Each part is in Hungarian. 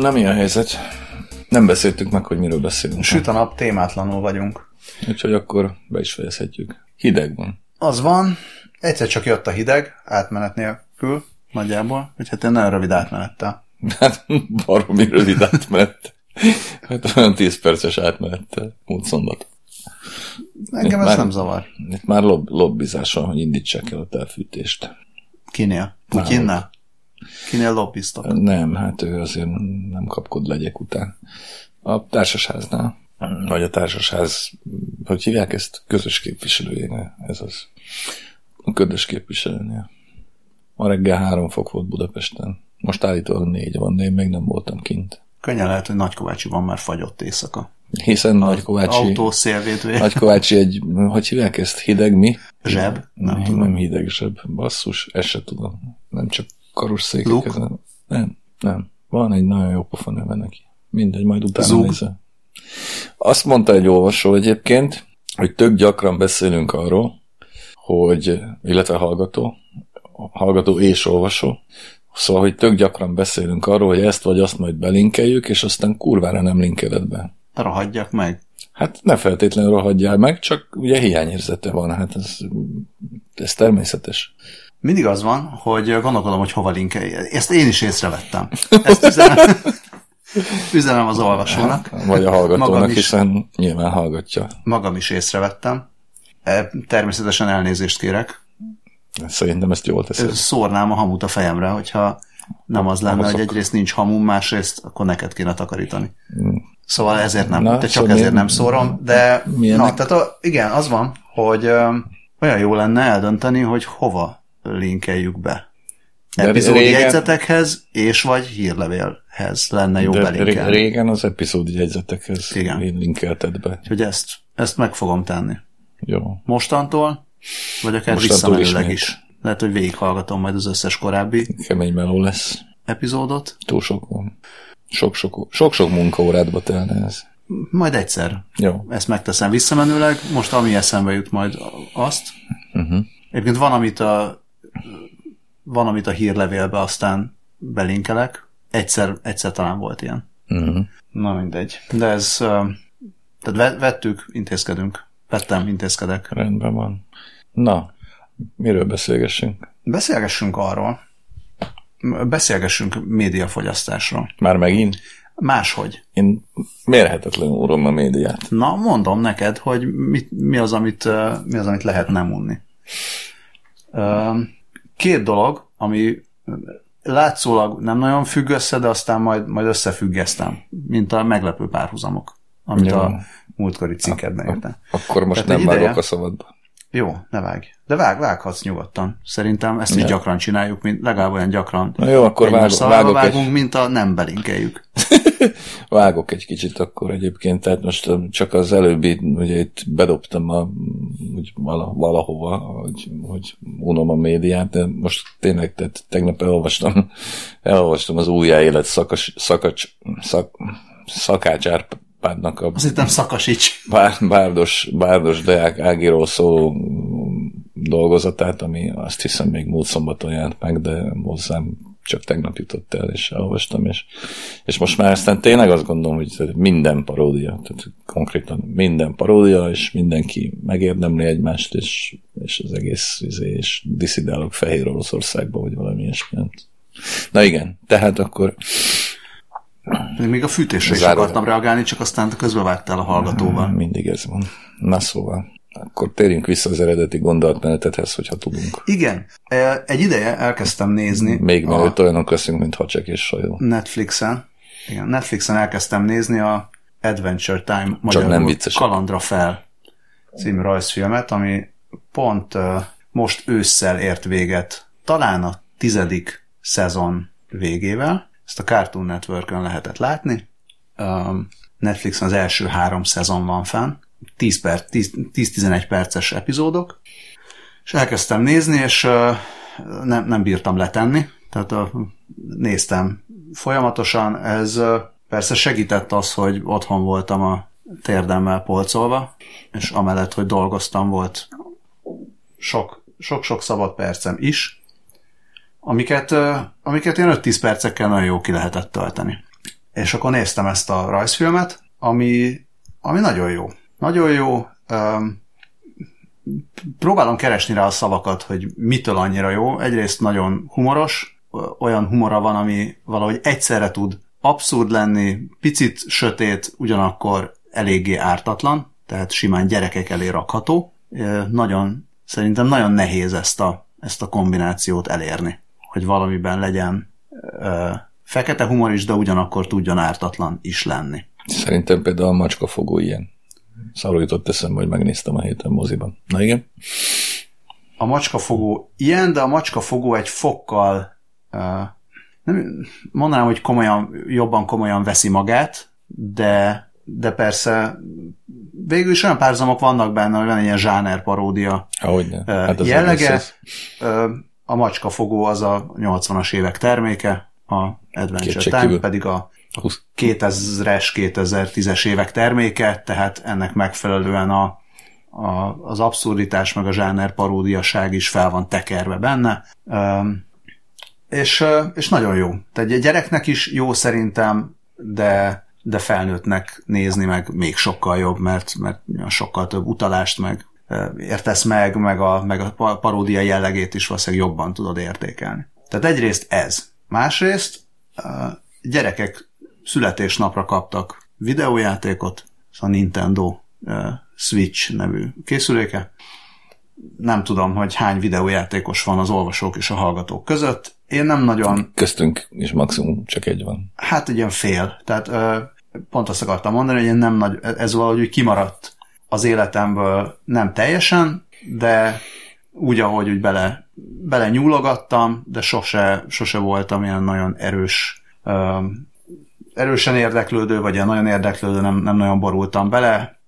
Nem ilyen helyzet. Nem beszéltük meg, hogy miről beszélünk. Süt a nap, témátlanul vagyunk. Úgyhogy akkor be is fejezhetjük. Hideg van. Az van, egyszer csak jött a hideg, átmenet nélkül, nagyjából, úgyhogy hát én nagyon rövid átmenettel. Hát baromi rövid átmenet. Hát olyan 10 perces átmenettel múlt szombat. Engem ez már- nem zavar. Itt már lob, lobbizás van, hogy indítsák el a telfűtést. Kinél? Putyinnál? Kinél lobbiztak? Nem, hát ő azért nem kapkod legyek után. A társasháznál, vagy a társasház, hogy hívják ezt? Közös képviselőjénél, ez az. A közös képviselőnél. Ma reggel három fok volt Budapesten. Most állítólag négy van, de én még nem voltam kint. Könnyen lehet, hogy Nagykovácsiban már fagyott éjszaka. Hiszen Nagykovácsi, Autó szélvédője. Nagykovácsi egy, hogy hívják ezt, hideg mi? Zseb? Nem Nem, tudom. nem hideg zseb. Basszus, ezt se tudom. Nem csak karosszékek. Nem, nem. Van egy nagyon jó pofa neve neki. Mindegy, majd utána Zug? nézel. Azt mondta egy olvasó egyébként, hogy tök gyakran beszélünk arról, hogy, illetve hallgató, hallgató és olvasó, szóval, hogy tök gyakran beszélünk arról, hogy ezt vagy azt majd belinkeljük, és aztán kurvára nem linkeled be. Rohadjak meg. Hát ne feltétlenül rohadjál meg, csak ugye hiányérzete van, hát ez, ez természetes. Mindig az van, hogy gondolkodom, hogy hova linkelj. Ezt én is észrevettem. Ezt üzenem, üzenem az olvasónak. Vagy a hallgatónak, Magam is. hiszen nyilván hallgatja. Magam is észrevettem. E, Természetesen elnézést kérek. Szerintem ezt jól teszed. Szórnám a hamut a fejemre, hogyha nem az lenne, hogy egyrészt nincs hamum, másrészt akkor neked kéne takarítani. Szóval ezért nem, Na, de csak szóval ezért nem szórom, de milyenek? na, tehát a, igen, az van, hogy ö, olyan jó lenne eldönteni, hogy hova linkeljük be. De Epizódi régen- jegyzetekhez és vagy hírlevélhez lenne jó belinkelni. régen az epizódi jegyzetekhez Igen. én linkelted be. Úgyhogy ezt, ezt meg fogom tenni. Jó. Mostantól, vagy akár Mostantól visszamenőleg ismét. is. Lehet, hogy végighallgatom majd az összes korábbi Kemény meló lesz. epizódot. Túl sok van. Sok-sok, sok-sok munkaórádba telne ez. Majd egyszer Jó. ezt megteszem visszamenőleg, most ami eszembe jut majd azt. Uh-huh. Egyébként van, amit a, van, amit a hírlevélbe aztán belinkelek. Egyszer, egyszer talán volt ilyen. Uh-huh. Na mindegy. De ez, tehát ve- vettük, intézkedünk. Vettem, intézkedek. Rendben van. Na, miről beszélgessünk? Beszélgessünk arról, beszélgessünk médiafogyasztásról. Már megint? Máshogy. Én mérhetetlenül urom a médiát. Na, mondom neked, hogy mit, mi, az, amit, mi az, amit lehet nem unni. Két dolog, ami látszólag nem nagyon függ össze, de aztán majd, majd összefüggesztem, mint a meglepő párhuzamok, amit Jó. a múltkori cikkedben írtam. Akkor most Tehát nem ideje- vágok a szabadba. Jó, ne vágj. De vág, vághatsz nyugodtan. Szerintem ezt Ja. gyakran csináljuk, mint legalább olyan gyakran. Na jó, akkor vágok, vágok, vágunk, egy, mint a nem belinkeljük. vágok egy kicsit akkor egyébként, tehát most csak az előbbi, ugye itt bedobtam a, úgy vala, valahova, hogy, hogy unom a médiát, de most tényleg, tehát tegnap elolvastam, elolvastam az újjáélet szakas, szakacs, szak, szakács Árpádnak a Azt hittem szakasíts. bár, bárdos, bárdos Deák Ágiról szóló dolgozatát, ami azt hiszem még múlt szombaton jelent meg, de hozzám csak tegnap jutott el, és elolvastam, és, és most már aztán tényleg azt gondolom, hogy minden paródia, tehát konkrétan minden paródia, és mindenki megérdemli egymást, és, és az egész, izé, és diszidálok Fehér Oroszországba, vagy valami ilyesmi. Na igen, tehát akkor Még a fűtésre is Zárójel. akartam reagálni, csak aztán közbevágtál a hallgatóval. mindig ez van. Na szóval, akkor térjünk vissza az eredeti gondolatmenetethez, hogyha tudunk. Igen. E, Egy ideje elkezdtem nézni Még a mielőtt olyanok leszünk, mint hacsek és sajó. Netflixen. Igen, Netflixen elkezdtem nézni a Adventure Time magyarul nem vicces. Kalandra fel című rajzfilmet, ami pont uh, most ősszel ért véget. Talán a tizedik szezon végével. Ezt a Cartoon Network-ön lehetett látni. Netflixen az első három szezon van fenn. 10 perc, 10 10-11 perces epizódok. És elkezdtem nézni, és nem, nem bírtam letenni. Tehát néztem folyamatosan. Ez persze segített az, hogy otthon voltam a térdemmel polcolva, és amellett, hogy dolgoztam, volt sok, sok-sok szabad percem is, amiket, amiket ilyen 5-10 percekkel nagyon jó ki lehetett tölteni. és akkor néztem ezt a rajzfilmet, ami, ami nagyon jó. Nagyon jó. Um, próbálom keresni rá a szavakat, hogy mitől annyira jó. Egyrészt nagyon humoros, olyan humora van, ami valahogy egyszerre tud abszurd lenni, picit sötét, ugyanakkor eléggé ártatlan, tehát simán gyerekek elé rakható. Nagyon, szerintem nagyon nehéz ezt a, ezt a kombinációt elérni, hogy valamiben legyen ö, fekete humor is, de ugyanakkor tudjon ártatlan is lenni. Szerintem például a macskafogó ilyen. Szarul jutott eszembe, hogy megnéztem a héten moziban. Na igen? A macskafogó ilyen, de a macskafogó egy fokkal uh, nem mondanám, hogy komolyan, jobban komolyan veszi magát, de, de persze végül is olyan párzamok vannak benne, hogy van egy ilyen zsáner paródia Ahogyne. Hát jellege. A macskafogó az a 80-as évek terméke, a Adventure Time pedig a 2000-es, 2010-es évek terméke, tehát ennek megfelelően a, a, az abszurditás meg a zsáner paródiaság is fel van tekerve benne. És, és nagyon jó. Tehát egy gyereknek is jó szerintem, de, de felnőttnek nézni meg még sokkal jobb, mert, mert sokkal több utalást meg értesz meg, meg a, meg a paródia jellegét is valószínűleg jobban tudod értékelni. Tehát egyrészt ez. Másrészt gyerekek születésnapra kaptak videójátékot, a Nintendo Switch nevű készüléke. Nem tudom, hogy hány videójátékos van az olvasók és a hallgatók között. Én nem nagyon... Köztünk is maximum csak egy van. Hát egy ilyen fél. Tehát pont azt akartam mondani, hogy én nem nagy, ez valahogy kimaradt az életemből nem teljesen, de úgy, ahogy úgy bele, bele nyúlogattam, de sose, sose voltam ilyen nagyon erős erősen érdeklődő, vagy ilyen nagyon érdeklődő, nem, nem nagyon borultam bele.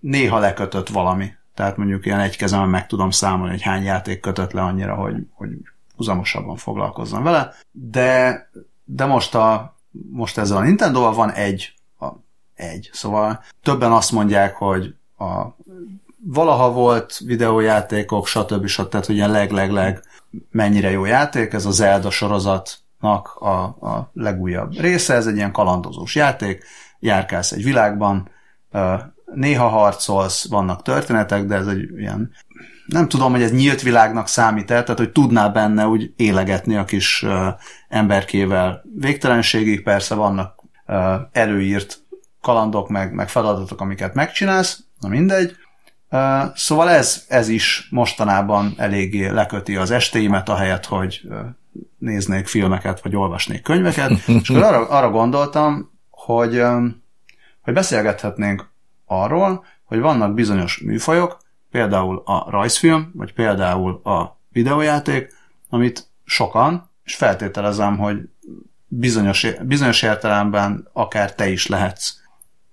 Néha lekötött valami. Tehát mondjuk ilyen egy kezemen meg tudom számolni, hogy hány játék kötött le annyira, hogy, hogy uzamosabban foglalkozzam vele. De, de most, a, most ezzel a Nintendo-val van egy, egy. Szóval többen azt mondják, hogy a, valaha volt videójátékok, stb. stb. Tehát, hogy ilyen leg-leg-leg mennyire jó játék, ez a Zelda sorozat a, a legújabb része, ez egy ilyen kalandozós játék, járkálsz egy világban, néha harcolsz, vannak történetek, de ez egy ilyen, nem tudom, hogy ez nyílt világnak számít el, tehát hogy tudná benne úgy élegetni a kis emberkével végtelenségig, persze vannak előírt kalandok, meg, meg feladatok, amiket megcsinálsz, na mindegy. Szóval ez, ez is mostanában eléggé leköti az estéimet, ahelyett, hogy néznék filmeket, vagy olvasnék könyveket, és akkor arra, arra gondoltam, hogy, hogy beszélgethetnénk arról, hogy vannak bizonyos műfajok, például a rajzfilm, vagy például a videójáték, amit sokan, és feltételezem, hogy bizonyos, bizonyos értelemben akár te is lehetsz.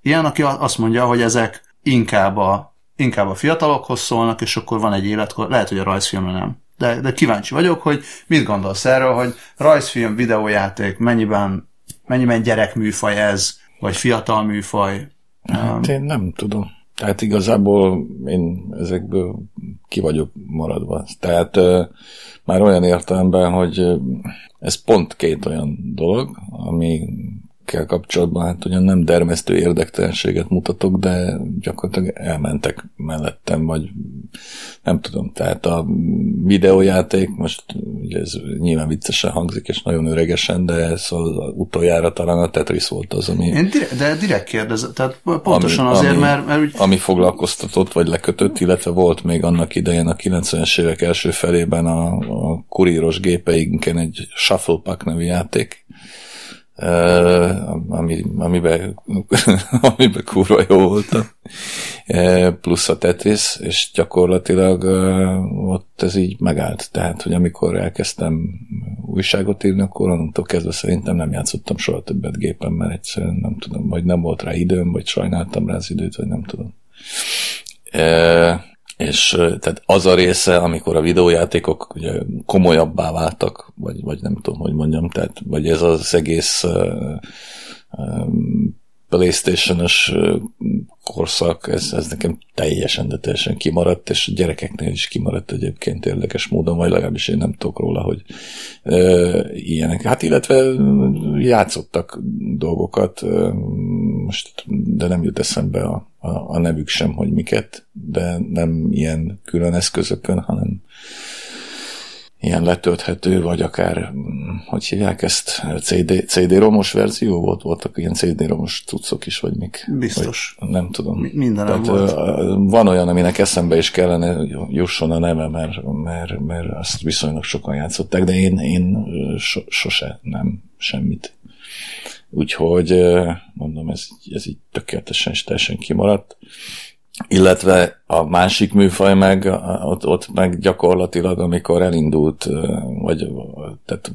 Ilyen, aki azt mondja, hogy ezek inkább a, inkább a fiatalokhoz szólnak, és akkor van egy életkor, lehet, hogy a rajzfilmre nem de, de kíváncsi vagyok, hogy mit gondolsz erről, hogy rajzfilm, videójáték, mennyiben, mennyiben gyerekműfaj ez, vagy fiatal műfaj? Hát én nem tudom. Tehát igazából én ezekből ki vagyok maradva. Tehát uh, már olyan értelemben, hogy ez pont két olyan dolog, ami kell kapcsolatban, hát ugyan nem dermesztő érdektelenséget mutatok, de gyakorlatilag elmentek mellettem, vagy nem tudom, tehát a videójáték, most ugye ez nyilván viccesen hangzik, és nagyon öregesen, de szóval utoljára talán a Tetris volt az, ami... Én direkt, de direkt kérdezem, tehát pontosan ami, azért, ami, mert, mert úgy... Ami foglalkoztatott, vagy lekötött, illetve volt még annak idején a 90-es évek első felében a, a kuríros gépeinken egy Shuffle Pack nevű játék, ami, amiben, amiben kurva jó voltam, plusz a Tetris, és gyakorlatilag ott ez így megállt. Tehát, hogy amikor elkezdtem újságot írni, akkor onnantól kezdve szerintem nem játszottam soha többet gépen, mert egyszerűen nem tudom, vagy nem volt rá időm, vagy sajnáltam rá az időt, vagy nem tudom és tehát az a része, amikor a videójátékok ugye komolyabbá váltak, vagy, vagy nem tudom, hogy mondjam, tehát vagy ez az egész uh, Playstation-os korszak, ez, ez nekem teljesen, de teljesen kimaradt, és a gyerekeknél is kimaradt egyébként érdekes módon, vagy legalábbis én nem tudok róla, hogy e, ilyenek. Hát illetve játszottak dolgokat, e, most, de nem jut eszembe a, a, a nevük sem, hogy miket, de nem ilyen külön eszközökön, hanem ilyen letölthető, vagy akár, hogy hívják ezt, CD, CD-romos verzió volt, voltak ilyen CD-romos cuccok is, vagy mik. Biztos. Vagy nem tudom. Mi, minden Tehát, volt. Van olyan, aminek eszembe is kellene jusson a neve, mert, mert, mert azt viszonylag sokan játszották, de én, én so, sose nem semmit. Úgyhogy mondom, ez, ez így tökéletesen és teljesen kimaradt. Illetve a másik műfaj meg, ott, ott meg gyakorlatilag, amikor elindult, vagy tehát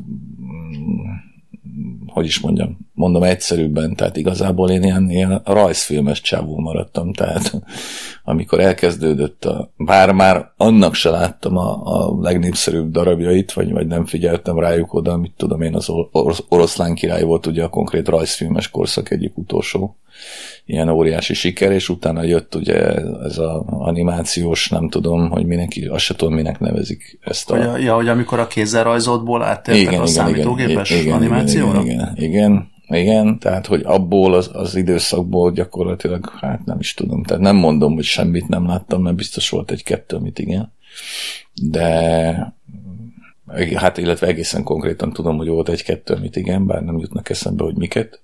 hogy is mondjam, mondom egyszerűbben, tehát igazából én ilyen, ilyen rajzfilmes csávó maradtam, tehát amikor elkezdődött a, bár már annak se láttam a, a legnépszerűbb darabjait, vagy, vagy nem figyeltem rájuk oda, mit tudom én, az orosz, oroszlán király volt ugye a konkrét rajzfilmes korszak egyik utolsó ilyen óriási siker, és utána jött ugye ez az animációs, nem tudom, hogy minek, azt se tudom, minek nevezik ezt a... Hogy, ja, hogy amikor a kézzelrajzoltból áttértek igen, a igen, számítógépes igen, animációra? Igen, igen, igen, igen, tehát, hogy abból az, az időszakból gyakorlatilag, hát nem is tudom, tehát nem mondom, hogy semmit nem láttam, mert biztos volt egy-kettő, amit igen, de hát illetve egészen konkrétan tudom, hogy volt egy-kettő, amit igen, bár nem jutnak eszembe, hogy miket.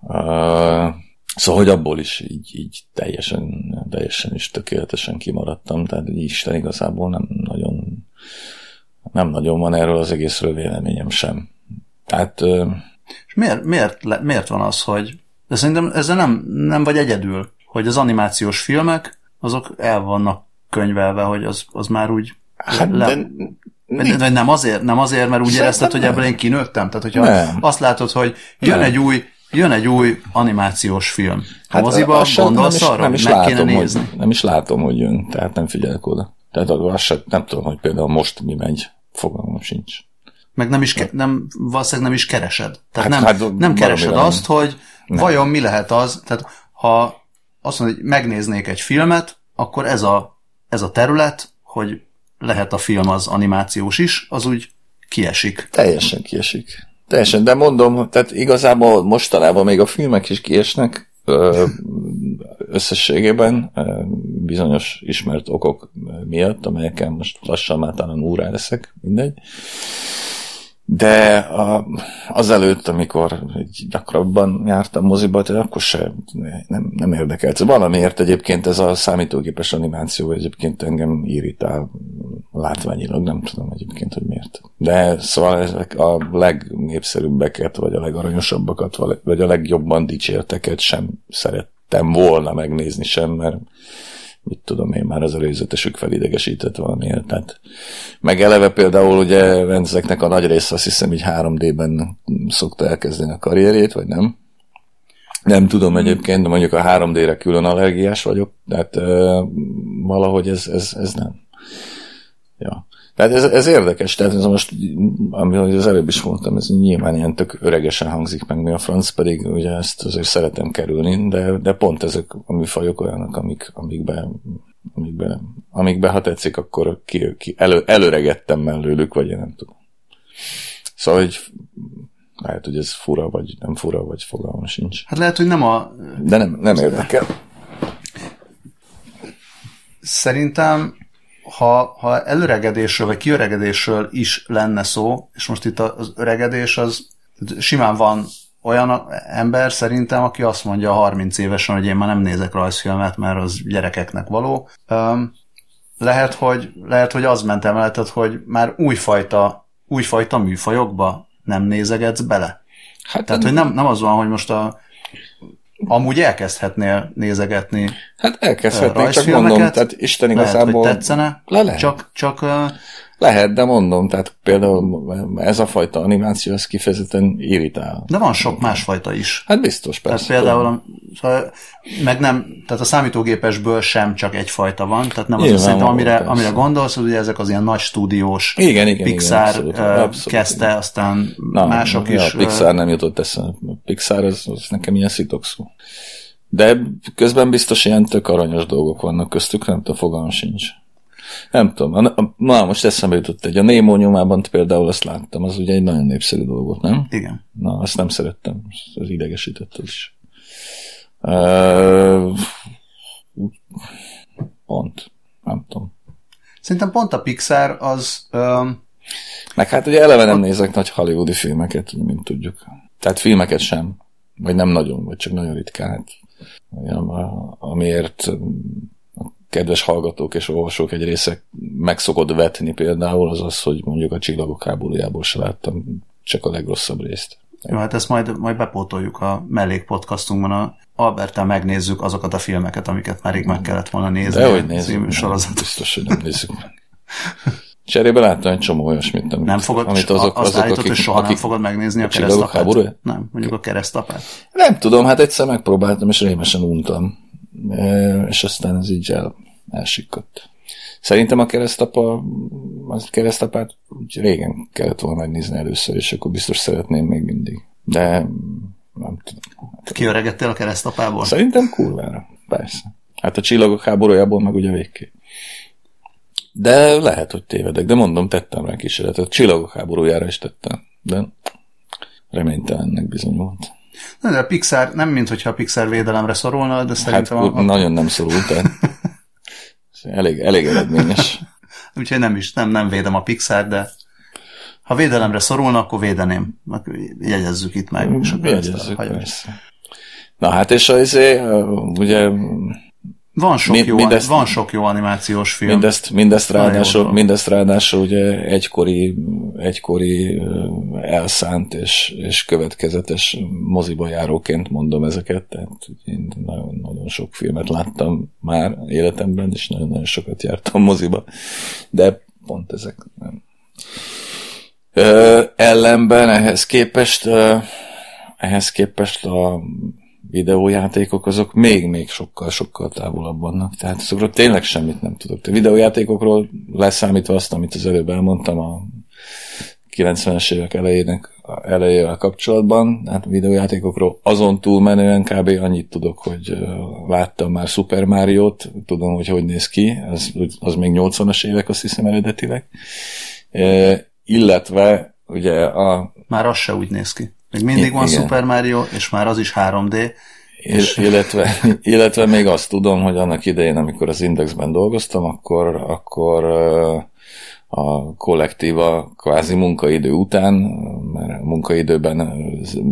Uh, Szóval, hogy abból is így, így teljesen, teljesen is tökéletesen kimaradtam, tehát így Isten igazából nem nagyon, nem nagyon van erről az egészről véleményem sem. Tehát... És miért, miért, miért van az, hogy de szerintem ezzel nem, nem vagy egyedül, hogy az animációs filmek, azok el vannak könyvelve, hogy az, az már úgy hát le, de, de nem azért, nem azért, mert úgy érezted, hogy ebből én kinőttem. Tehát, hogyha nem. azt látod, hogy jön nem. egy új jön egy új animációs film. A hát moziba gondolsz nem is, arra, nem is meg látom, kéne nézni? Hogy, nem is látom, hogy jön, tehát nem figyelek oda. Tehát azt sem, nem tudom, hogy például most mi megy, fogalmam sincs. Meg nem is, ke- nem, valószínűleg nem is keresed. Tehát hát, nem, hát, nem keresed azt, hogy nem. vajon mi lehet az, tehát ha azt mondod, hogy megnéznék egy filmet, akkor ez a, ez a terület, hogy lehet a film az animációs is, az úgy kiesik. Teljesen kiesik. Teljesen, de mondom, tehát igazából mostanában még a filmek is kiesnek összességében bizonyos ismert okok miatt, amelyeken most lassan már talán úrá leszek, mindegy. De a, azelőtt, amikor gyakrabban jártam moziba, akkor se nem, nem érdekelt. Valamiért egyébként ez a számítógépes animáció egyébként engem irritál látványilag, nem tudom egyébként, hogy miért. De szóval ezek a legnépszerűbbeket, vagy a legaranyosabbakat, vagy a legjobban dicsérteket sem szerettem volna megnézni sem, mert mit tudom én, már az előzetesük felidegesített valamiért. Tehát meg eleve például ugye ezeknek a nagy része azt hiszem így 3D-ben szokta elkezdeni a karrierjét, vagy nem? Nem tudom egyébként, de mondjuk a 3D-re külön allergiás vagyok, tehát uh, valahogy ez, ez, ez nem. Ja. Tehát ez, ez érdekes, tehát ez most, ami az előbb is mondtam, ez nyilván ilyen tök öregesen hangzik meg, mi a franc, pedig ugye ezt azért szeretem kerülni, de, de pont ezek a műfajok olyanok, amik, amikben, amikben, amikben ha tetszik, akkor ki, ki elő, előregettem mellőlük, vagy én nem tudom. Szóval, hogy lehet, hogy ez fura, vagy nem fura, vagy fogalmam sincs. Hát lehet, hogy nem a... De nem, nem érdekel. Szerintem ha, ha előregedésről vagy kiöregedésről is lenne szó, és most itt az öregedés az simán van olyan ember szerintem, aki azt mondja 30 évesen, hogy én már nem nézek rajzfilmet, mert az gyerekeknek való. Lehet, hogy, lehet, hogy az ment emeltet, hogy már újfajta, újfajta műfajokba nem nézegetsz bele. Hát Tehát, hogy nem, nem az van, hogy most a amúgy elkezdhetnél nézegetni Hát elkezdhetnél, csak mondom, tehát Isten igazából lehet, hogy tetszene, le lehet. csak, csak Lehet, de mondom, tehát például ez a fajta animáció, ez kifejezetten irritál. De van sok másfajta is. Hát biztos, persze. Tehát például, szóval, meg nem, tehát a számítógépesből sem csak egyfajta van, tehát nem az Nyilván a szerintem, amire, persze. amire gondolsz, hogy ugye ezek az ilyen nagy stúdiós Igen, igen, Pixar igen, abszolút, abszolút, kezdte, igen. aztán Na, mások ja, is. A Pixar nem jutott eszembe. A Pixar az, az nekem ilyen szitokszó. De közben biztos ilyen tök aranyos dolgok vannak köztük, nem tudom, fogalmam sincs. Nem tudom. A- a- Na, most eszembe jutott egy. A Nemo nyomában például azt láttam, az ugye egy nagyon népszerű dolog volt, nem? Igen. Na, azt nem szerettem. Az idegesített az is. Uh, pont. Nem tudom. Szerintem pont a Pixar az, ö, Meg hát ugye eleve nem nézek nagy hollywoodi filmeket, mint tudjuk. Tehát filmeket sem. Vagy nem nagyon, vagy csak nagyon ritkán. Hát, a- amiért a kedves hallgatók és olvasók egy része meg szokott vetni például, az az, hogy mondjuk a csillagok háborújából se láttam csak a legrosszabb részt. jó, hát ezt majd, majd bepótoljuk a mellékpodcastunkban, a Albertel megnézzük azokat a filmeket, amiket már rég meg kellett volna nézni. De hogy nézzük, sorozat. biztos, hogy nem nézzük meg. Cserébe láttam egy csomó olyasmit, amit, Nem fogod, amit azok, azt azok, állítod, akik, hogy soha nem akik, fogod megnézni a, keresztapát? Nem, mondjuk a keresztapát. Nem tudom, hát egyszer megpróbáltam, és rémesen untam. És aztán ez így el, elsikkott. Szerintem a keresztapa, a keresztapát úgy régen kellett volna megnézni először, és akkor biztos szeretném még mindig. De nem tudom. Kiöregettél a keresztapából? Szerintem kurvára. Persze. Hát a csillagok háborújából meg ugye végképp. De lehet, hogy tévedek, de mondom, tettem rá kísérletet. Csillagok háborújára is tettem, de reménytelennek bizonyult. Na, de a Pixar, nem mint hogyha a Pixar védelemre szorulna, de Hát szerintem kur- a, nagyon nem szorult el. Elég, elég eredményes. úgyhogy nem is, nem, nem védem a Pixar, de ha védelemre szorulna, akkor védeném. Jegyezzük itt meg. és akkor Jegyezzük. Na hát, és az, ugye Van sok, Mind- jó, mindezt- van sok jó animációs film. mindezt, mindezt, ráadásul, mindezt ráadásul ugye egykori, egykori elszánt és, és következetes moziba járóként mondom ezeket, tehát én nagyon, nagyon sok filmet láttam már életemben, és nagyon-nagyon sokat jártam moziba, de pont ezek nem. Ö, ellenben ehhez képest ö, ehhez képest a videójátékok azok még-még sokkal-sokkal távolabb vannak. Tehát azokról tényleg semmit nem tudok. A videójátékokról leszámítva azt, amit az előbb elmondtam a 90-es évek elejének elejével kapcsolatban, hát videójátékokról azon túlmenően kb. annyit tudok, hogy láttam már Super Mario-t, tudom, hogy hogy néz ki, az, az még 80-as évek, azt hiszem eredetileg. E, illetve ugye a Már az se úgy néz ki. Még mindig I- van igen. Super Mario, és már az is 3D. És... Illetve, illetve még azt tudom, hogy annak idején, amikor az Indexben dolgoztam, akkor, akkor a kollektíva kvázi munkaidő után, mert a munkaidőben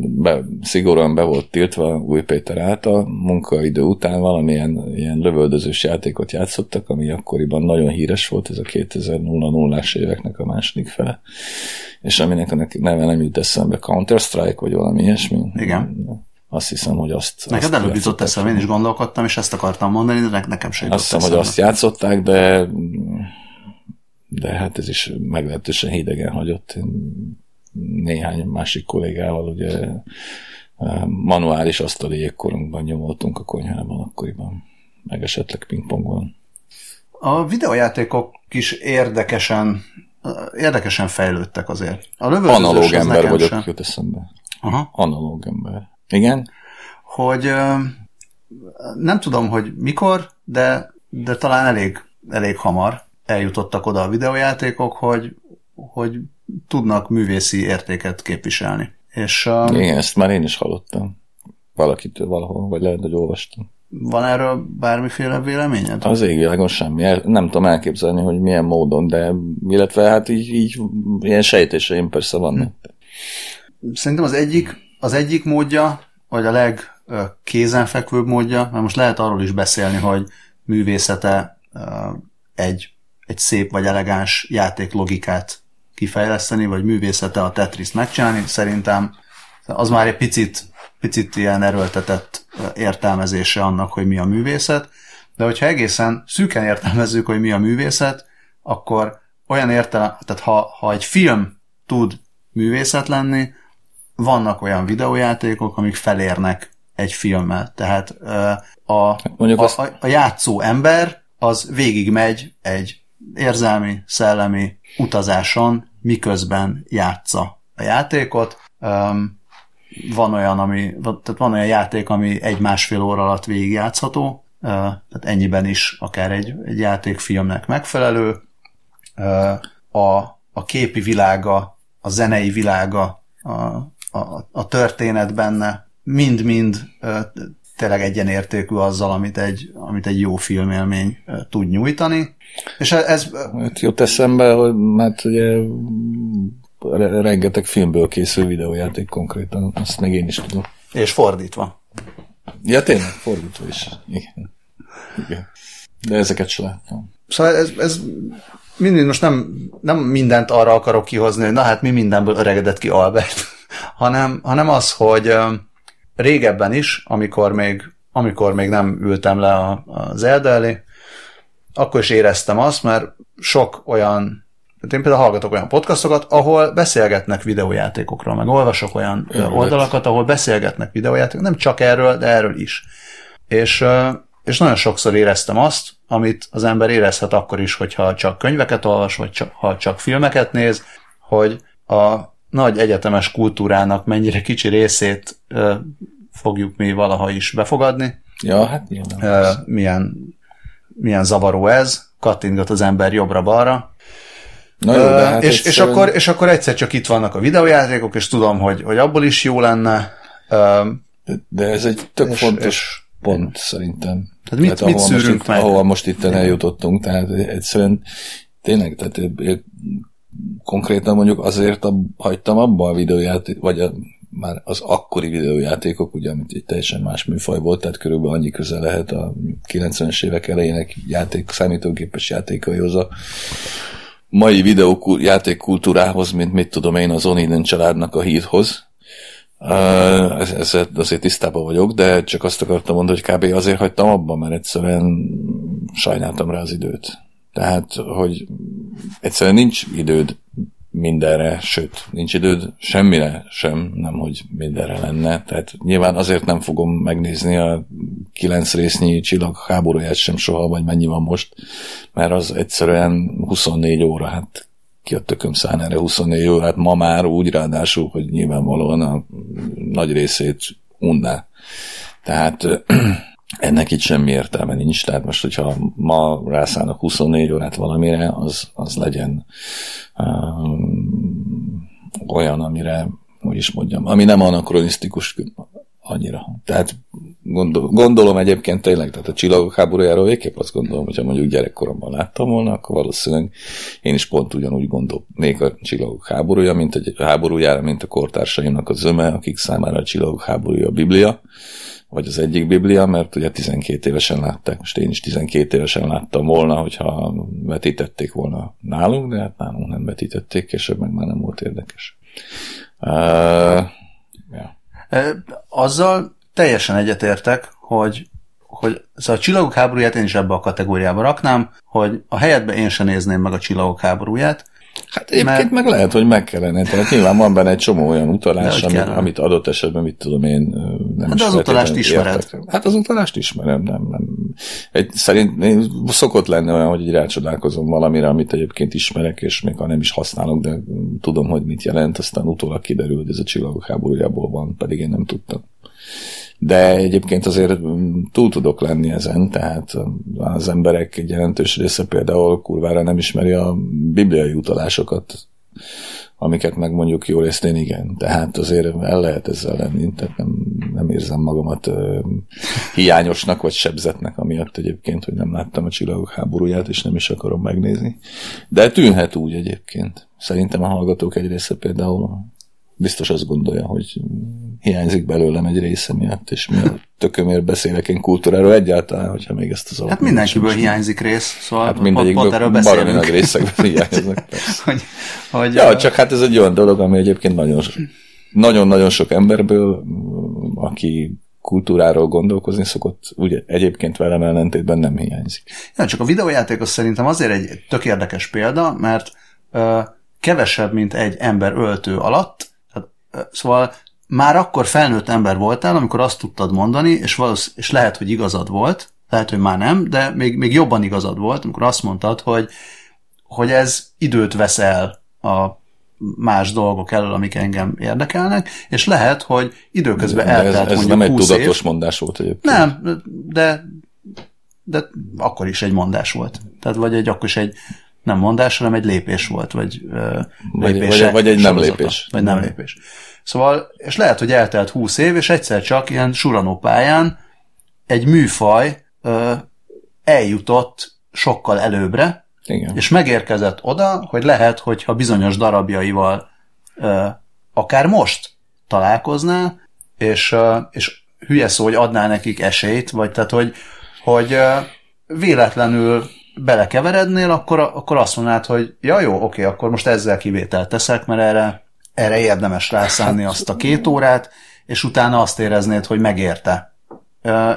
be, szigorúan be volt tiltva Új Péter által, munkaidő után valamilyen ilyen lövöldözős játékot játszottak, ami akkoriban nagyon híres volt, ez a 2000-as éveknek a második fele, és aminek a neve nem jut eszembe, Counter-Strike, vagy valami ilyesmi. Igen. Azt hiszem, hogy azt... Neked azt előbb jutott játszották. eszem, én is gondolkodtam, és ezt akartam mondani, de ne- nekem se jutott Azt hiszem, hogy eszembe. azt játszották, de de hát ez is meglehetősen hidegen hagyott. Néhány másik kollégával ugye manuális asztali jégkorunkban nyomoltunk a konyhában akkoriban, meg esetleg pingpongban. A videojátékok is érdekesen érdekesen fejlődtek azért. A Analóg ember vagyok, sem. jut eszembe. Aha. Analóg ember. Igen? Hogy nem tudom, hogy mikor, de, de talán elég, elég hamar eljutottak oda a videojátékok, hogy, hogy tudnak művészi értéket képviselni. És ö, Igen, ezt már én is hallottam. Valakitől valahol, vagy lehet, hogy olvastam. van erről bármiféle véleményed? Az égvilágon semmi. Nem tudom elképzelni, hogy milyen módon, de illetve hát így, így ilyen sejtéseim persze vannak. Szerintem az egyik, az egyik módja, vagy a legkézenfekvőbb módja, mert most lehet arról is beszélni, hogy művészete egy, egy szép vagy elegáns játék logikát kifejleszteni, vagy művészete a Tetris megcsinálni. Szerintem az már egy picit, picit ilyen erőltetett értelmezése annak, hogy mi a művészet, de hogyha egészen szűken értelmezzük, hogy mi a művészet, akkor olyan értelem, tehát ha, ha egy film tud művészet lenni, vannak olyan videójátékok, amik felérnek egy filmmel. Tehát a, a, a, a játszó ember az végigmegy egy érzelmi, szellemi utazáson, miközben játsza a játékot. Van olyan, ami, tehát van olyan játék, ami egy-másfél óra alatt végigjátszható, tehát ennyiben is akár egy, egy játékfilmnek megfelelő. A, a képi világa, a zenei világa, a, a, a történet benne mind-mind tényleg egyenértékű azzal, amit egy, amit egy jó filmélmény tud nyújtani. És ez... Hát jut eszembe, hogy mert ugye rengeteg filmből készül videójáték konkrétan, azt meg én is tudom. És fordítva. Ja, tényleg, fordítva is. Igen. Igen. De ezeket sem láttam. Szóval ez, ez mindig most nem, nem mindent arra akarok kihozni, hogy na hát mi mindenből öregedett ki Albert, hanem, hanem az, hogy régebben is, amikor még, amikor még nem ültem le az Zelda elé, akkor is éreztem azt, mert sok olyan tehát én például hallgatok olyan podcastokat, ahol beszélgetnek videójátékokról, meg olvasok olyan Övet. oldalakat, ahol beszélgetnek videójátékokról, nem csak erről, de erről is. És, és nagyon sokszor éreztem azt, amit az ember érezhet akkor is, hogyha csak könyveket olvas, vagy csak, ha csak filmeket néz, hogy a nagy egyetemes kultúrának mennyire kicsi részét fogjuk mi valaha is befogadni. Ja, hát nyilván. milyen, milyen zavaró ez, kattingat az ember jobbra-balra, Na jó, de hát és, és, akkor, és akkor egyszer csak itt vannak a videójátékok, és tudom, hogy, hogy abból is jó lenne. De, de ez egy tök és, fontos és, pont szerintem. Tehát mit, tehát, mit ahol most itt, meg? Ahova most itt eljutottunk, tehát egyszerűen tényleg, tehát konkrétan mondjuk azért a, hagytam abba a videójáték, vagy a, már az akkori videójátékok, ugye, amit egy teljesen más műfaj volt, tehát körülbelül annyi köze lehet a 90-es évek elejének játék, számítógépes játékaihoz a mai videójátékkultúrához, mint mit tudom én az Oninen családnak a hírhoz. Uh, ezzel azért tisztában vagyok, de csak azt akartam mondani, hogy kb. azért hagytam abban, mert egyszerűen sajnáltam rá az időt. Tehát, hogy egyszerűen nincs időd mindenre, sőt, nincs időd semmire sem, nem hogy mindenre lenne. Tehát nyilván azért nem fogom megnézni a kilenc résznyi csillag háborúját sem soha, vagy mennyi van most, mert az egyszerűen 24 óra, hát ki a tököm szán erre 24 órát, ma már úgy ráadásul, hogy nyilvánvalóan a nagy részét unná. Tehát ennek itt semmi értelme nincs, tehát most, hogyha ma rászállnak 24 órát valamire, az, az legyen um, olyan, amire, hogy is mondjam, ami nem anakronisztikus annyira. Tehát gondol, gondolom egyébként tényleg, tehát a csillagok háborújáról végképp azt gondolom, hogyha mondjuk gyerekkoromban láttam volna, akkor valószínűleg én is pont ugyanúgy gondolnék a csillagok háborúja, mint a háborújára, mint a kortársaimnak a zöme, akik számára a csillagok háborúja a Biblia vagy az egyik Biblia, mert ugye 12 évesen látták, most én is 12 évesen láttam volna, hogyha vetítették volna nálunk, de hát nálunk nem vetítették, később meg már nem volt érdekes. Uh, ja. Azzal teljesen egyetértek, hogy hogy szóval a csillagok háborúját én is ebbe a kategóriába raknám, hogy a helyetben én sem nézném meg a csillagok háborúját, Hát egyébként mert... meg lehet, hogy meg kellene. Tehát nyilván van benne egy csomó olyan utalás, amit, amit adott esetben, mit tudom én, nem hát is az utalást ismered. Értek. Hát az utalást ismerem, nem, nem. Egy, szerint én szokott lenni olyan, hogy így rácsodálkozom valamire, amit egyébként ismerek, és még ha nem is használok, de tudom, hogy mit jelent, aztán utólag kiderül, hogy ez a csillagok háborújából van, pedig én nem tudtam de egyébként azért túl tudok lenni ezen, tehát az emberek egy jelentős része például kurvára nem ismeri a bibliai utalásokat, amiket meg mondjuk jól ezt én igen. Tehát azért el lehet ezzel lenni, tehát nem, nem érzem magamat ö, hiányosnak vagy sebzetnek, amiatt egyébként, hogy nem láttam a csillagok háborúját, és nem is akarom megnézni. De tűnhet úgy egyébként. Szerintem a hallgatók egy része például biztos azt gondolja, hogy hiányzik belőlem egy része miatt, és mi a tökömért beszélek én kultúráról egyáltalán, hogyha még ezt az Hát mindenkiből hiányzik rész, szóval hát mindegyikből baromi nagy részekben hiányoznak. hogy, hogy ja, csak hát ez egy olyan dolog, ami egyébként nagyon nagyon-nagyon sok emberből, aki kultúráról gondolkozni szokott, ugye egyébként velem ellentétben nem hiányzik. Ja, csak a videójáték az szerintem azért egy tök érdekes példa, mert ö, kevesebb, mint egy ember öltő alatt, szóval már akkor felnőtt ember voltál, amikor azt tudtad mondani, és, valósz, és lehet, hogy igazad volt, lehet, hogy már nem, de még, még jobban igazad volt, amikor azt mondtad, hogy, hogy ez időt vesz el a más dolgok elől, amik engem érdekelnek, és lehet, hogy időközben De eltelt ez, ez mondjuk nem egy 20 tudatos év. mondás volt egyébként. Nem, de, de akkor is egy mondás volt. Tehát vagy egy, akkor is egy nem mondás, hanem egy lépés volt, vagy ö, Vagy- lépése vagy- vagy egy nem sorozata. lépés. Vagy nem lépés. Szóval, és lehet, hogy eltelt 20 év, és egyszer csak ilyen suranó pályán egy műfaj ö, eljutott sokkal előbbre, Igen. és megérkezett oda, hogy lehet, hogyha bizonyos darabjaival ö, akár most találkoznál, és, ö, és hülye szó, hogy adnál nekik esélyt, vagy tehát, hogy, hogy ö, véletlenül belekeverednél, akkor, akkor azt mondnád, hogy ja jó, oké, akkor most ezzel kivételt teszek, mert erre, erre érdemes rászánni azt a két órát, és utána azt éreznéd, hogy megérte.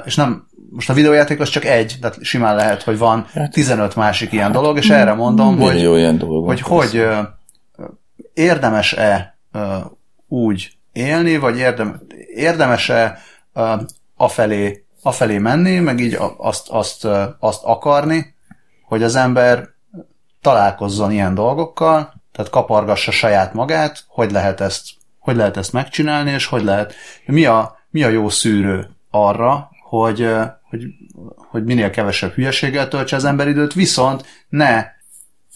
És nem, most a videójáték az csak egy, tehát simán lehet, hogy van 15 másik ilyen dolog, és erre mondom, hogy, ilyen dolog hogy hogy érdemes-e úgy élni, vagy érdem, érdemes-e afelé, afelé menni, meg így azt, azt, azt akarni, hogy az ember találkozzon ilyen dolgokkal, tehát kapargassa saját magát, hogy lehet ezt, hogy lehet ezt megcsinálni, és hogy lehet, mi a, mi a jó szűrő arra, hogy, hogy, hogy minél kevesebb hülyeséggel töltse az ember időt, viszont ne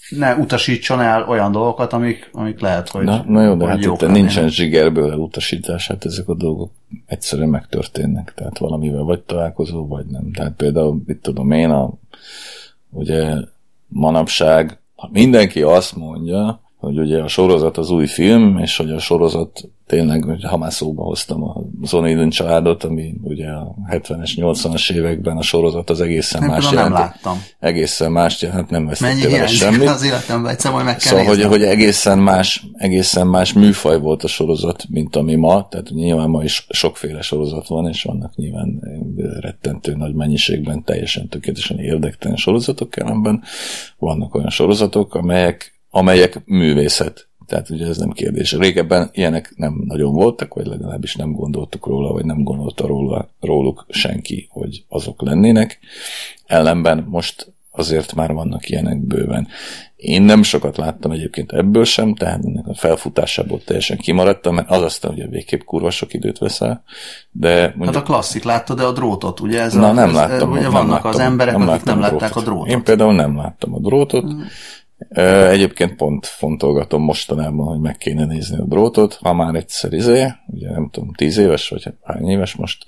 ne utasítson el olyan dolgokat, amik, amik lehet, hogy Na, na jó, de hát itt nincsen zsigerből elutasítás, hát ezek a dolgok egyszerűen megtörténnek, tehát valamivel vagy találkozó, vagy nem. Tehát például, mit tudom én, a, ugye manapság, ha mindenki azt mondja, hogy ugye a sorozat az új film, és hogy a sorozat tényleg, hogy ha már szóba hoztam a Zonidon családot, ami ugye a 70-es, 80-as években a sorozat az egészen Nem, más például nem jelent. láttam. Egészen más jelent, nem Mennyi vesztettél vele semmit. az életemben, egyszer majd meg kell Szóval, hogy, néznem. hogy egészen más, egészen más műfaj volt a sorozat, mint ami ma, tehát nyilván ma is sokféle sorozat van, és vannak nyilván rettentő nagy mennyiségben teljesen tökéletesen érdektelen sorozatok, ellenben vannak olyan sorozatok, amelyek, amelyek művészet. Tehát ugye ez nem kérdés. Régebben ilyenek nem nagyon voltak, vagy legalábbis nem gondoltuk róla, vagy nem gondolta róla, róluk senki, hogy azok lennének. Ellenben most azért már vannak ilyenek bőven. Én nem sokat láttam egyébként ebből sem, tehát ennek a felfutásából teljesen kimaradtam, mert az aztán ugye végképp kurva sok időt veszel, de Hát mondjuk a klasszik, láttad de a drótot, ugye? Ez Na, a, nem ez, láttam. Ugye nem vannak láttam, az emberek, akik nem látták a drótot. Én például nem láttam a drótot. Ö, Egyébként pont fontolgatom mostanában, hogy meg kéne nézni a drótot, ha már egyszer izé, ugye nem tudom, tíz éves, vagy hány éves most,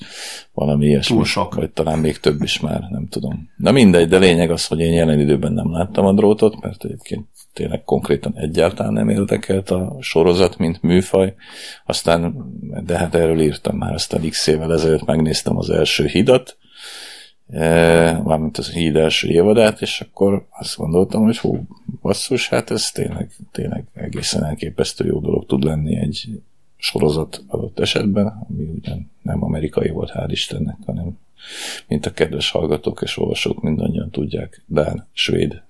valami ilyesmi. Túl sok. Vagy talán még több is már, nem tudom. Na mindegy, de lényeg az, hogy én jelen időben nem láttam a drótot, mert egyébként tényleg konkrétan egyáltalán nem érdekelt a sorozat, mint műfaj. Aztán, de hát erről írtam már, aztán x évvel ezelőtt megnéztem az első hidat, mármint az híd első évadát, és akkor azt gondoltam, hogy hú, basszus, hát ez tényleg, tényleg egészen elképesztő jó dolog tud lenni egy sorozat adott esetben, ami ugyan nem amerikai volt, hál' Istennek, hanem mint a kedves hallgatók és olvasók mindannyian tudják, Dán, svéd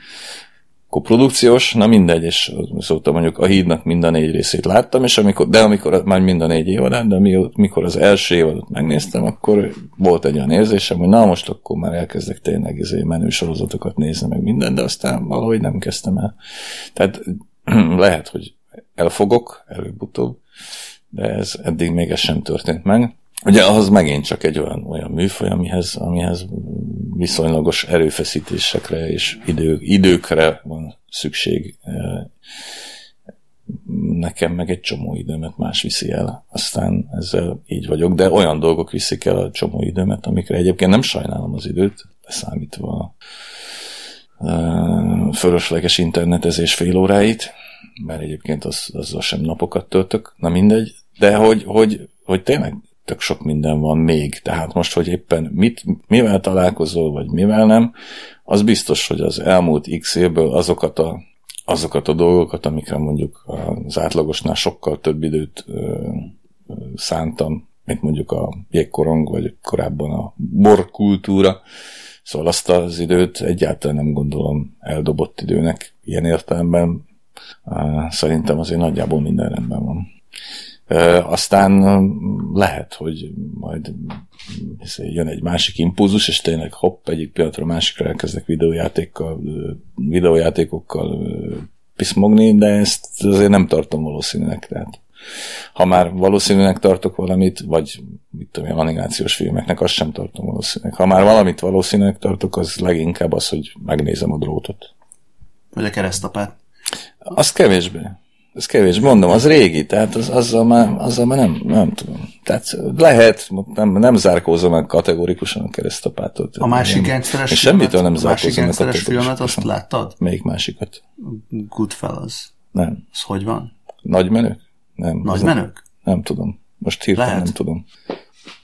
koprodukciós, na mindegy, és szóval mondjuk a hídnak mind a négy részét láttam, és amikor, de amikor már mind a négy évadát, de mi- mikor az első évadot megnéztem, akkor volt egy olyan érzésem, hogy na most akkor már elkezdek tényleg izé menő sorozatokat nézni, meg minden, de aztán valahogy nem kezdtem el. Tehát lehet, hogy elfogok előbb-utóbb, de ez eddig még ez sem történt meg. Ugye ahhoz megint csak egy olyan, olyan műfaj, amihez, amihez viszonylagos erőfeszítésekre és idő, időkre van szükség. Eh, Nekem meg egy csomó időmet más viszi el. Aztán ezzel így vagyok, de olyan dolgok viszik el a csomó időmet, amikre egyébként nem sajnálom az időt, leszámítva a eh, fölösleges internetezés fél óráit, mert egyébként az, azzal sem napokat töltök, na mindegy, de hogy, hogy, hogy tényleg tök sok minden van még, tehát most, hogy éppen mit, mivel találkozol, vagy mivel nem, az biztos, hogy az elmúlt x évből azokat a, azokat a dolgokat, amikre mondjuk az átlagosnál sokkal több időt ö, ö, szántam mint mondjuk a jégkorong, vagy korábban a borkultúra. Szóval azt az időt egyáltalán nem gondolom eldobott időnek ilyen értelemben. Szerintem azért nagyjából minden rendben van. Aztán lehet, hogy majd jön egy másik impulzus, és tényleg hopp, egyik pillanatra másikra elkezdek videójátékkal, videójátékokkal piszmogni, de ezt azért nem tartom valószínűnek. Tehát ha már valószínűnek tartok valamit, vagy mit tudom animációs filmeknek, azt sem tartom valószínűnek. Ha már valamit valószínűnek tartok, az leginkább az, hogy megnézem a drótot. Vagy a keresztapát. Azt kevésbé. Ez kevés, mondom, az régi, tehát az, azzal, már, azzal már nem, nem tudom. Tehát lehet, nem, nem zárkózom meg kategorikusan a keresztapától. A másik gangsteres Semmitől nem zárkózom a filmet azt láttad? Melyik másikat? Goodfellas. Nem. Az hogy van? Nagy menők? Nem. Nagy menők? Nem, nem tudom. Most hirtelen nem tudom.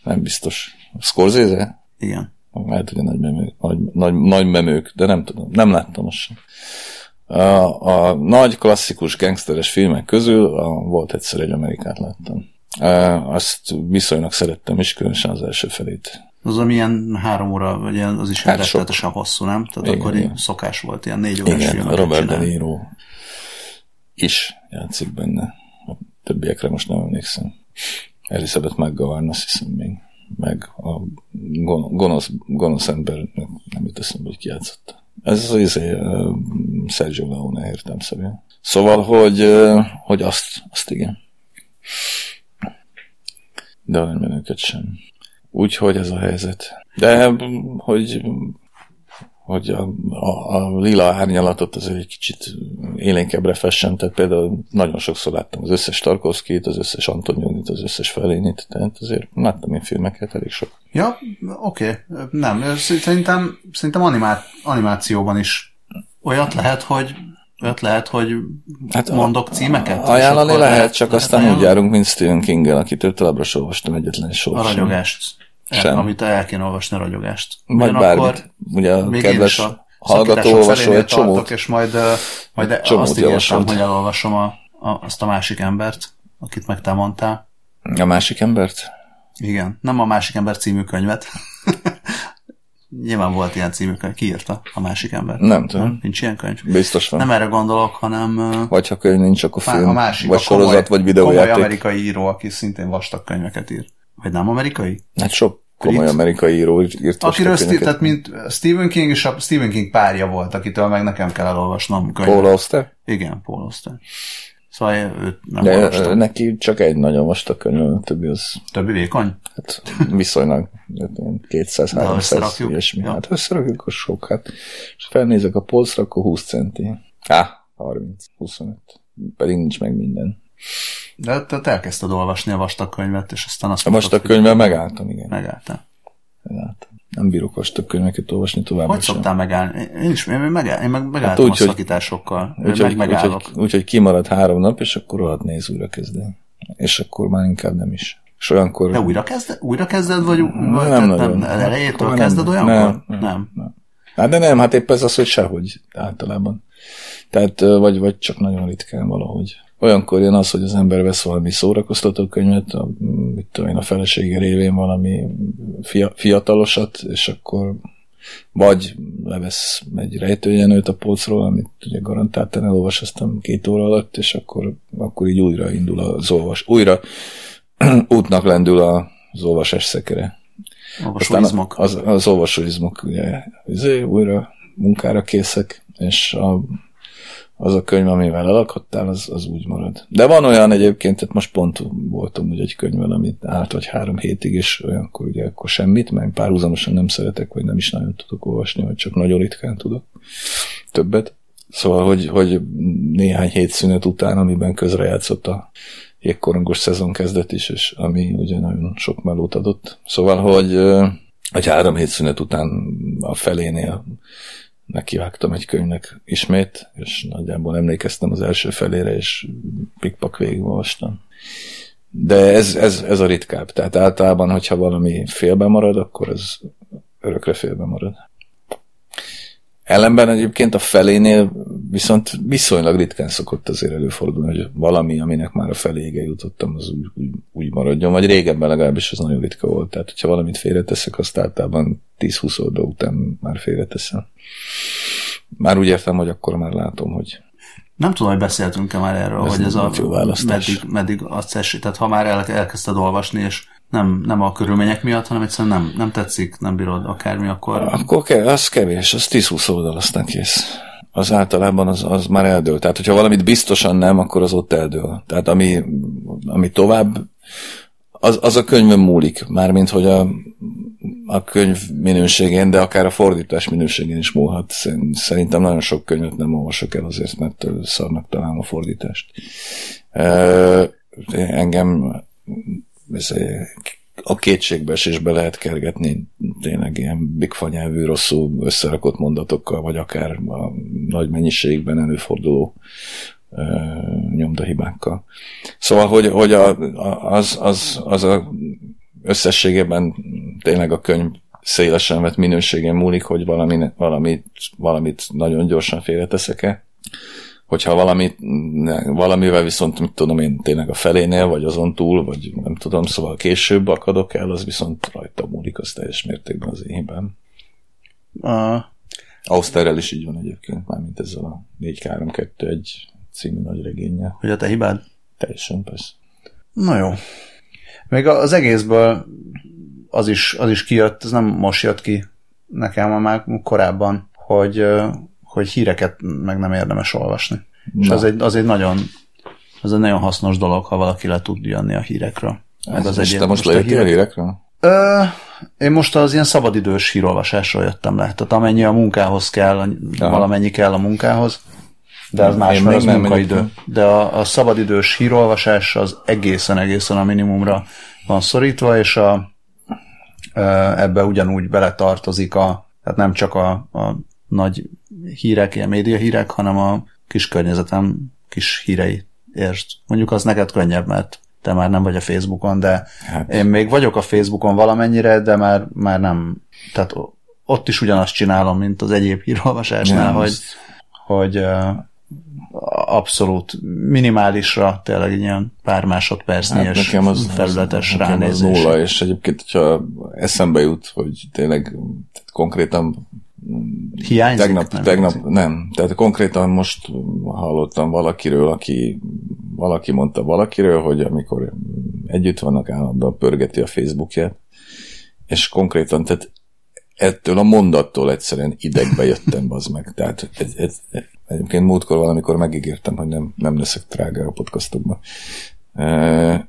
Nem biztos. Scorsese? Igen. Lehet, hogy a nagy memők, nagy, nagy, nagy memők, de nem tudom. Nem láttam azt sem. A, a nagy klasszikus gangsteres filmek közül a, volt egyszer egy Amerikát láttam. A, azt viszonylag szerettem is, különösen az első felét. Az, ami ilyen három óra, vagy ilyen, az is hát rettenetesen hosszú, nem? Tehát igen, akkor igen. szokás volt, ilyen négy órás igen, Robert De Niro is játszik benne. A többiekre most nem emlékszem. Elizabeth McGovern, azt hiszem még. Meg a gonosz, gonosz ember, nem jut eszembe, hogy ki játszotta. Ez az izé, Sergio Leone értem szerint. Szóval, hogy, hogy azt, azt igen. De nem menőket sem. Úgyhogy ez a helyzet. De hogy hogy a, a, a lila árnyalatot azért egy kicsit élénkebbre fessen, tehát például nagyon sokszor láttam az összes Tarkovskit, az összes Antonionit, az összes Felénit, tehát azért láttam én filmeket elég sok. Ja, oké, okay. nem, szerintem, szerintem animá, animációban is olyat lehet, hogy olyat lehet, hogy hát mondok címeket? Ajánlani lehet, lehet, csak lehet aztán úgy járunk, mint Stephen King-el, akitől továbbra sem olvastam egyetlen sor. A ragyogást. Sem. amit el kéne olvasni a ragyogást. Vagy bármit. Ugye a kedves a hallgató olvasó egy csomót. És majd, majd azt ígértem, hogy elolvasom a, a, azt a másik embert, akit meg te mondtál. A másik embert? Igen, nem a másik ember című könyvet. Nyilván volt ilyen című könyv. Ki írta a másik ember? Nem tudom. Nem? Nincs ilyen könyv? Biztos van. Nem erre gondolok, hanem... Vagy ha könyv nincs, akkor film, a másik, vagy a komoly, sorozat, vagy videójáték. Komoly amerikai író, aki szintén vastag könyveket ír. Vagy nem amerikai? Hát sok komoly Brit. amerikai író írt Akiről Steve, tehát mint Stephen King és a Stephen King párja volt, akitől meg nekem kell elolvasnom könyvet. Paul Auster? Igen, Paul Auster. Szóval őt nem De olvastam. neki csak egy nagyon vastag könyv, a többi az... Többi vékony? Hát viszonylag 200-300 ilyesmi. Ja. Hát összerakjuk a sok, hát és felnézek a polcra, akkor 20 centi. Á, 30, 25. Pedig nincs meg minden. De te elkezdted olvasni a vastag könyvet, és aztán azt A vastag könyvvel megálltam, igen. Megálltam. Megálltam. Nem bírok vastag könyveket olvasni tovább. Hogy szoktál megállni? Én is én megáll, én meg megálltam hát úgy, a szakításokkal. Úgy, hogy, úgy, úgy, hogy kimarad három nap, és akkor rohadt néz újra kezdeni. És akkor már inkább nem is. És olyankor... De újra, kezded, újra kezded, vagy, nem, vagy nem, nem, nem elejétől kezded olyankor? Nem, nem, nem. nem. Hát de nem, hát épp ez az, hogy sehogy általában. Tehát, vagy, vagy csak nagyon ritkán valahogy olyankor jön az, hogy az ember vesz valami szórakoztató könyvet, a, mit tudom én, a felesége révén valami fia, fiatalosat, és akkor vagy levesz egy rejtőjenőt a polcról, amit ugye garantáltan elolvasoztam két óra alatt, és akkor, akkor így újra indul az olvas, újra útnak lendül az olvasás szekere. Aztán az, az olvasóizmok ugye, izé, újra munkára készek, és a az a könyv, amivel elakadtál, az, az úgy marad. De van olyan egyébként, tehát most pont voltam úgy egy könyvvel, amit állt vagy három hétig, és olyankor ugye akkor semmit, mert párhuzamosan nem szeretek, vagy nem is nagyon tudok olvasni, vagy csak nagyon ritkán tudok többet. Szóval, hogy, hogy néhány hét szünet után, amiben közrejátszott a jégkorongos szezon kezdet is, és ami ugye nagyon sok melót adott. Szóval, hogy, hogy három hét szünet után a felénél nekivágtam egy könyvnek ismét, és nagyjából emlékeztem az első felére, és pikpak végigolvastam. De ez, ez, ez a ritkább. Tehát általában, hogyha valami félbe marad, akkor ez örökre félbe marad. Ellenben egyébként a felénél viszont viszonylag ritkán szokott azért előfordulni, hogy valami, aminek már a felége jutottam, az úgy, úgy, úgy maradjon, vagy régebben legalábbis ez nagyon ritka volt. Tehát, hogyha valamit félreteszek, azt általában 10-20 oldal után már félreteszem. Már úgy értem, hogy akkor már látom, hogy nem tudom, hogy beszéltünk-e már erről, ez hogy ez a meddig, meddig azt esik. Tehát ha már el, elkezdted olvasni, és nem, nem a körülmények miatt, hanem egyszerűen nem, nem tetszik, nem bírod akármi, akkor... Akkor kell, az kevés, az 10-20 oldal, aztán kész. Az általában az, az már eldől. Tehát, hogyha valamit biztosan nem, akkor az ott eldől. Tehát ami, ami tovább, az, az a könyvön múlik. Mármint, hogy a, a könyv minőségén, de akár a fordítás minőségén is múlhat. Szerintem nagyon sok könyvet nem olvasok el azért, mert szarnak találom a fordítást. Engem a kétségbeesésbe lehet kergetni tényleg ilyen bigfanyelvű, rosszul összerakott mondatokkal, vagy akár a nagy mennyiségben előforduló nyomdahibákkal. Szóval, hogy, hogy a, az, az, az a összességében tényleg a könyv szélesen vett minőségén múlik, hogy valami, valamit, valamit nagyon gyorsan félreteszek-e. Hogyha valamit, valamivel viszont, mit tudom én, tényleg a felénél, vagy azon túl, vagy nem tudom, szóval később akadok el, az viszont rajta múlik, az teljes mértékben az én hibám. Uh. Auszterrel is így van egyébként, mármint ezzel a 4-3-2-1 című nagy regénye. Hogy a te hibád? Teljesen, persze. Na jó. Még az egészből az is, az is kijött, ez nem most jött ki nekem, már korábban, hogy, hogy híreket meg nem érdemes olvasni. Na. És az egy, az egy nagyon az egy nagyon hasznos dolog, ha valaki le tud jönni a hírekről. Meg az egy, te most lejöttél a hírekről? Ö, én most az ilyen szabadidős hírolvasásról jöttem le. Tehát amennyi a munkához kell, Aha. valamennyi kell a munkához, de az más, mert az munkaidő. De a, a szabadidős hírolvasás az egészen-egészen a minimumra van szorítva, és a, ebbe ugyanúgy beletartozik a, tehát nem csak a, a nagy hírek, ilyen média hírek, hanem a kis környezetem kis hírei. Értsd, mondjuk az neked könnyebb, mert te már nem vagy a Facebookon, de hát. én még vagyok a Facebookon valamennyire, de már, már nem, tehát ott is ugyanazt csinálom, mint az egyéb hírolvasásnál, hogy, hogy abszolút minimálisra, tényleg ilyen pár másodpercnyi hát nekem az, felületes az, ránézés. Az nulla, és egyébként, hogyha eszembe jut, hogy tényleg konkrétan Hiányzik? Tegnap, nem, tegnap nem. Tehát konkrétan most hallottam valakiről, aki valaki mondta valakiről, hogy amikor együtt vannak állandóan pörgeti a Facebookját, és konkrétan, tehát ettől a mondattól egyszerűen idegbe jöttem, az meg. Tehát ez, ez, egyébként múltkor valamikor megígértem, hogy nem, nem leszek drága a podcastokban.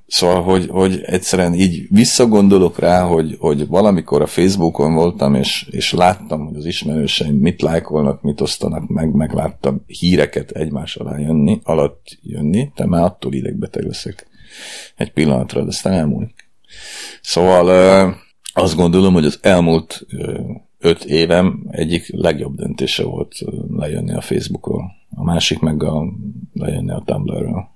Szóval, hogy, hogy egyszerűen így visszagondolok rá, hogy, hogy valamikor a Facebookon voltam, és, és láttam, hogy az ismerőseim mit lájkolnak, mit osztanak meg, megláttam híreket egymás alá jönni, alatt jönni, de már attól idegbeteg leszek egy pillanatra, de aztán elmúlik. Szóval azt gondolom, hogy az elmúlt öt évem egyik legjobb döntése volt lejönni a Facebookról. A másik meg a, lejönni a Tumblrről.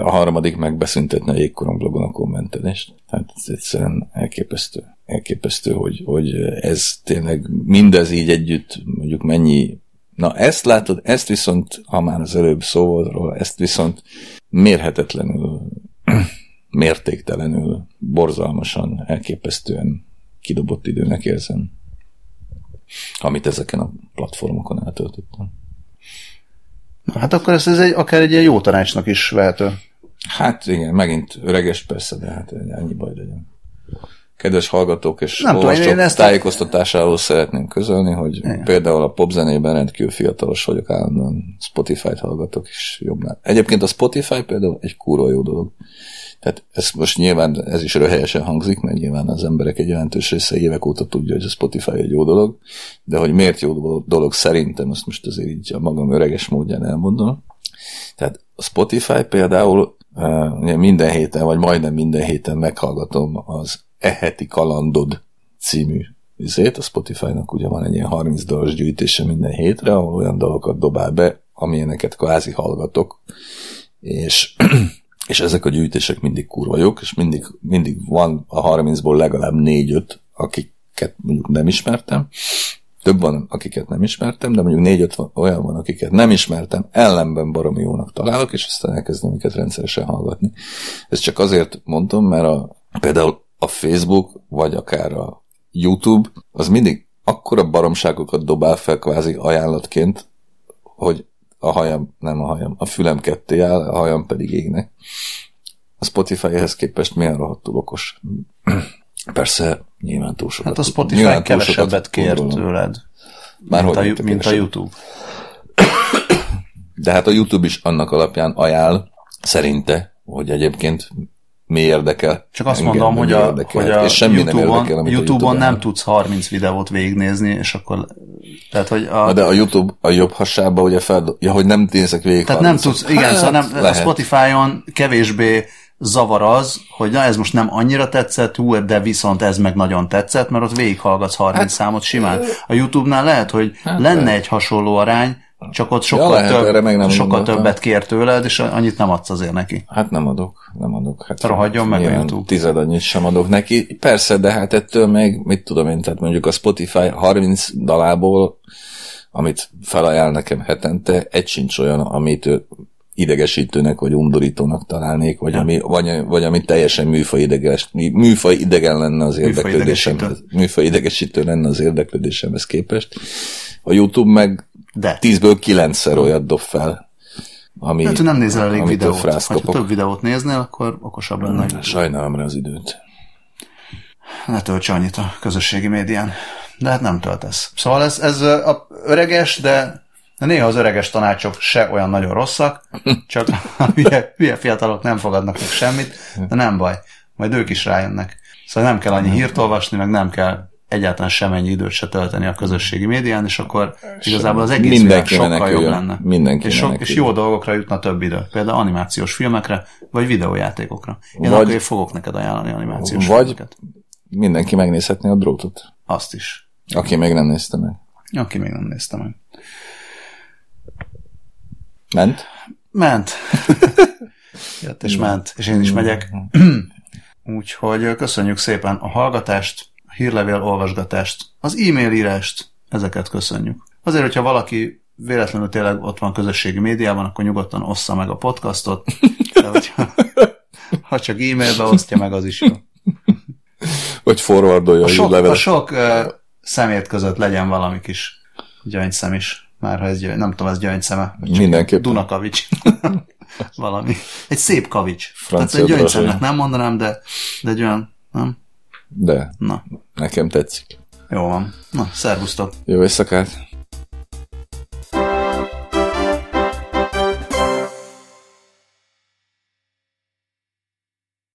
A harmadik meg beszüntetni a jégkorom blogon a kommentelést. Tehát ez egyszerűen elképesztő. Elképesztő, hogy, hogy ez tényleg mindez így együtt mondjuk mennyi Na ezt látod, ezt viszont, ha már az előbb szó volt róla, ezt viszont mérhetetlenül, mértéktelenül, borzalmasan, elképesztően kidobott időnek érzem, amit ezeken a platformokon eltöltöttem. Hát akkor ez, ez egy, akár egy ilyen jó tanácsnak is vehető. Hát igen, megint öreges persze, de hát ennyi baj legyen. Kedves hallgatók és Nem olvasók tudom, ezt tájékoztatásáról a... szeretném közölni, hogy igen. például a popzenében rendkívül fiatalos vagyok, állandóan Spotify-t hallgatok, és jobbnál. Egyébként a Spotify például egy kúró jó dolog. Tehát ez most nyilván ez is röhelyesen hangzik, mert nyilván az emberek egy jelentős része évek óta tudja, hogy a Spotify egy jó dolog, de hogy miért jó dolog szerintem, azt most azért így a magam öreges módján elmondom. Tehát a Spotify például ugye minden héten, vagy majdnem minden héten meghallgatom az Eheti Kalandod című izét, a Spotify-nak ugye van egy ilyen 30 dologos gyűjtése minden hétre, ahol olyan dolgokat dobál be, amilyeneket kvázi hallgatok, és és ezek a gyűjtések mindig kurva jók, és mindig, mindig van a 30-ból legalább 4-5, akiket mondjuk nem ismertem, több van, akiket nem ismertem, de mondjuk négy-öt olyan van, akiket nem ismertem, ellenben baromi jónak találok, és aztán elkezdem őket rendszeresen hallgatni. Ezt csak azért mondom, mert a, például a Facebook, vagy akár a YouTube, az mindig akkora baromságokat dobál fel kvázi ajánlatként, hogy a hajam, nem a hajam, a fülem ketté áll, a hajam pedig égnek. A Spotify ehhez képest milyen rohadtul okos. Persze, nyilván túl sokat. Hát a Spotify kevesebbet kér tőled, Már mint, a, mint a YouTube. De hát a YouTube is annak alapján ajánl, szerinte, hogy egyébként mi érdekel. Csak azt engem, mondom, hogy a, érdekel, hogy a és semmi YouTube-on, nem érdekel, amit YouTube-on a YouTube nem tudsz 30 videót végignézni, és akkor tehát, hogy a, Na de a YouTube a jobb hasába ugye fel, ja, hogy nem nézek végig. tehát nem 30-at. tudsz, igen, szóval nem, a Hát, lehet. Spotify-on kevésbé zavar az, hogy na ez most nem annyira tetszett, hú, de viszont ez meg nagyon tetszett, mert ott végighallgatsz 30 hát, számot simán. A YouTube-nál lehet, hogy hát, lenne egy hasonló arány, csak ott sokkal, lehet, erre több, meg nem sokkal többet kér tőled, és annyit nem adsz azért neki. Hát nem adok, nem adok. Hát Rohadjon meg a YouTube. Tized annyit sem adok neki. Persze, de hát ettől meg, mit tudom én, tehát mondjuk a Spotify 30 dalából, amit felajánl nekem hetente, egy sincs olyan, amit ő idegesítőnek, vagy undorítónak találnék, vagy, ami, vagy, vagy ami teljesen műfaj, ideges, műfaj idegen lenne az Műfaj érdeklődésemhez. Műfaj idegesítő lenne az érdeklődésemhez képest. A YouTube meg De. 10-ből 9-szer olyat dob fel, ami, Hát, ha nem nézel elég videót. Ha több videót néznél, akkor okosabb lenne. Sajnálom rá az időt. Ne tölts annyit a közösségi médián. De hát nem töltesz. Szóval ez, ez a öreges, de de néha az öreges tanácsok se olyan nagyon rosszak, csak a hülye, hülye fiatalok nem fogadnak meg semmit, de nem baj, majd ők is rájönnek. Szóval nem kell annyi hírt olvasni, meg nem kell egyáltalán semennyi időt se tölteni a közösségi médián, és akkor igazából az egész világ sokkal jobb lenne. Mindenki és, sok, és jó dolgokra jutna több idő. Például animációs filmekre, vagy videójátékokra. Én Vagy- akkor én fogok neked ajánlani animációs Vagy- filmeket. Mindenki megnézhetné a drótot. Azt is. Aki még nem nézte meg. Aki még nem nézte meg. Ment? Ment. Jött és ment, és én is megyek. Úgyhogy köszönjük szépen a hallgatást, a hírlevél olvasgatást, az e-mail írást, ezeket köszönjük. Azért, hogyha valaki véletlenül tényleg ott van közösségi médiában, akkor nyugodtan ossza meg a podcastot, de hogyha, ha csak e-mailbe osztja meg, az is jó. Vagy forwardolja A a, sok, a sok uh, szemét között legyen valami kis gyöngyszem is. Már ha ez gyöngy, nem tudom, ez gyöngyszeme. Mindenképpen. Dunakavics. valami. Egy szép kavics. Francia Tehát egy gyöngyszemnek nem mondanám, de, de egy olyan, nem? De Na, nekem tetszik. jó van. Na, szervusztok. Jó éjszakát!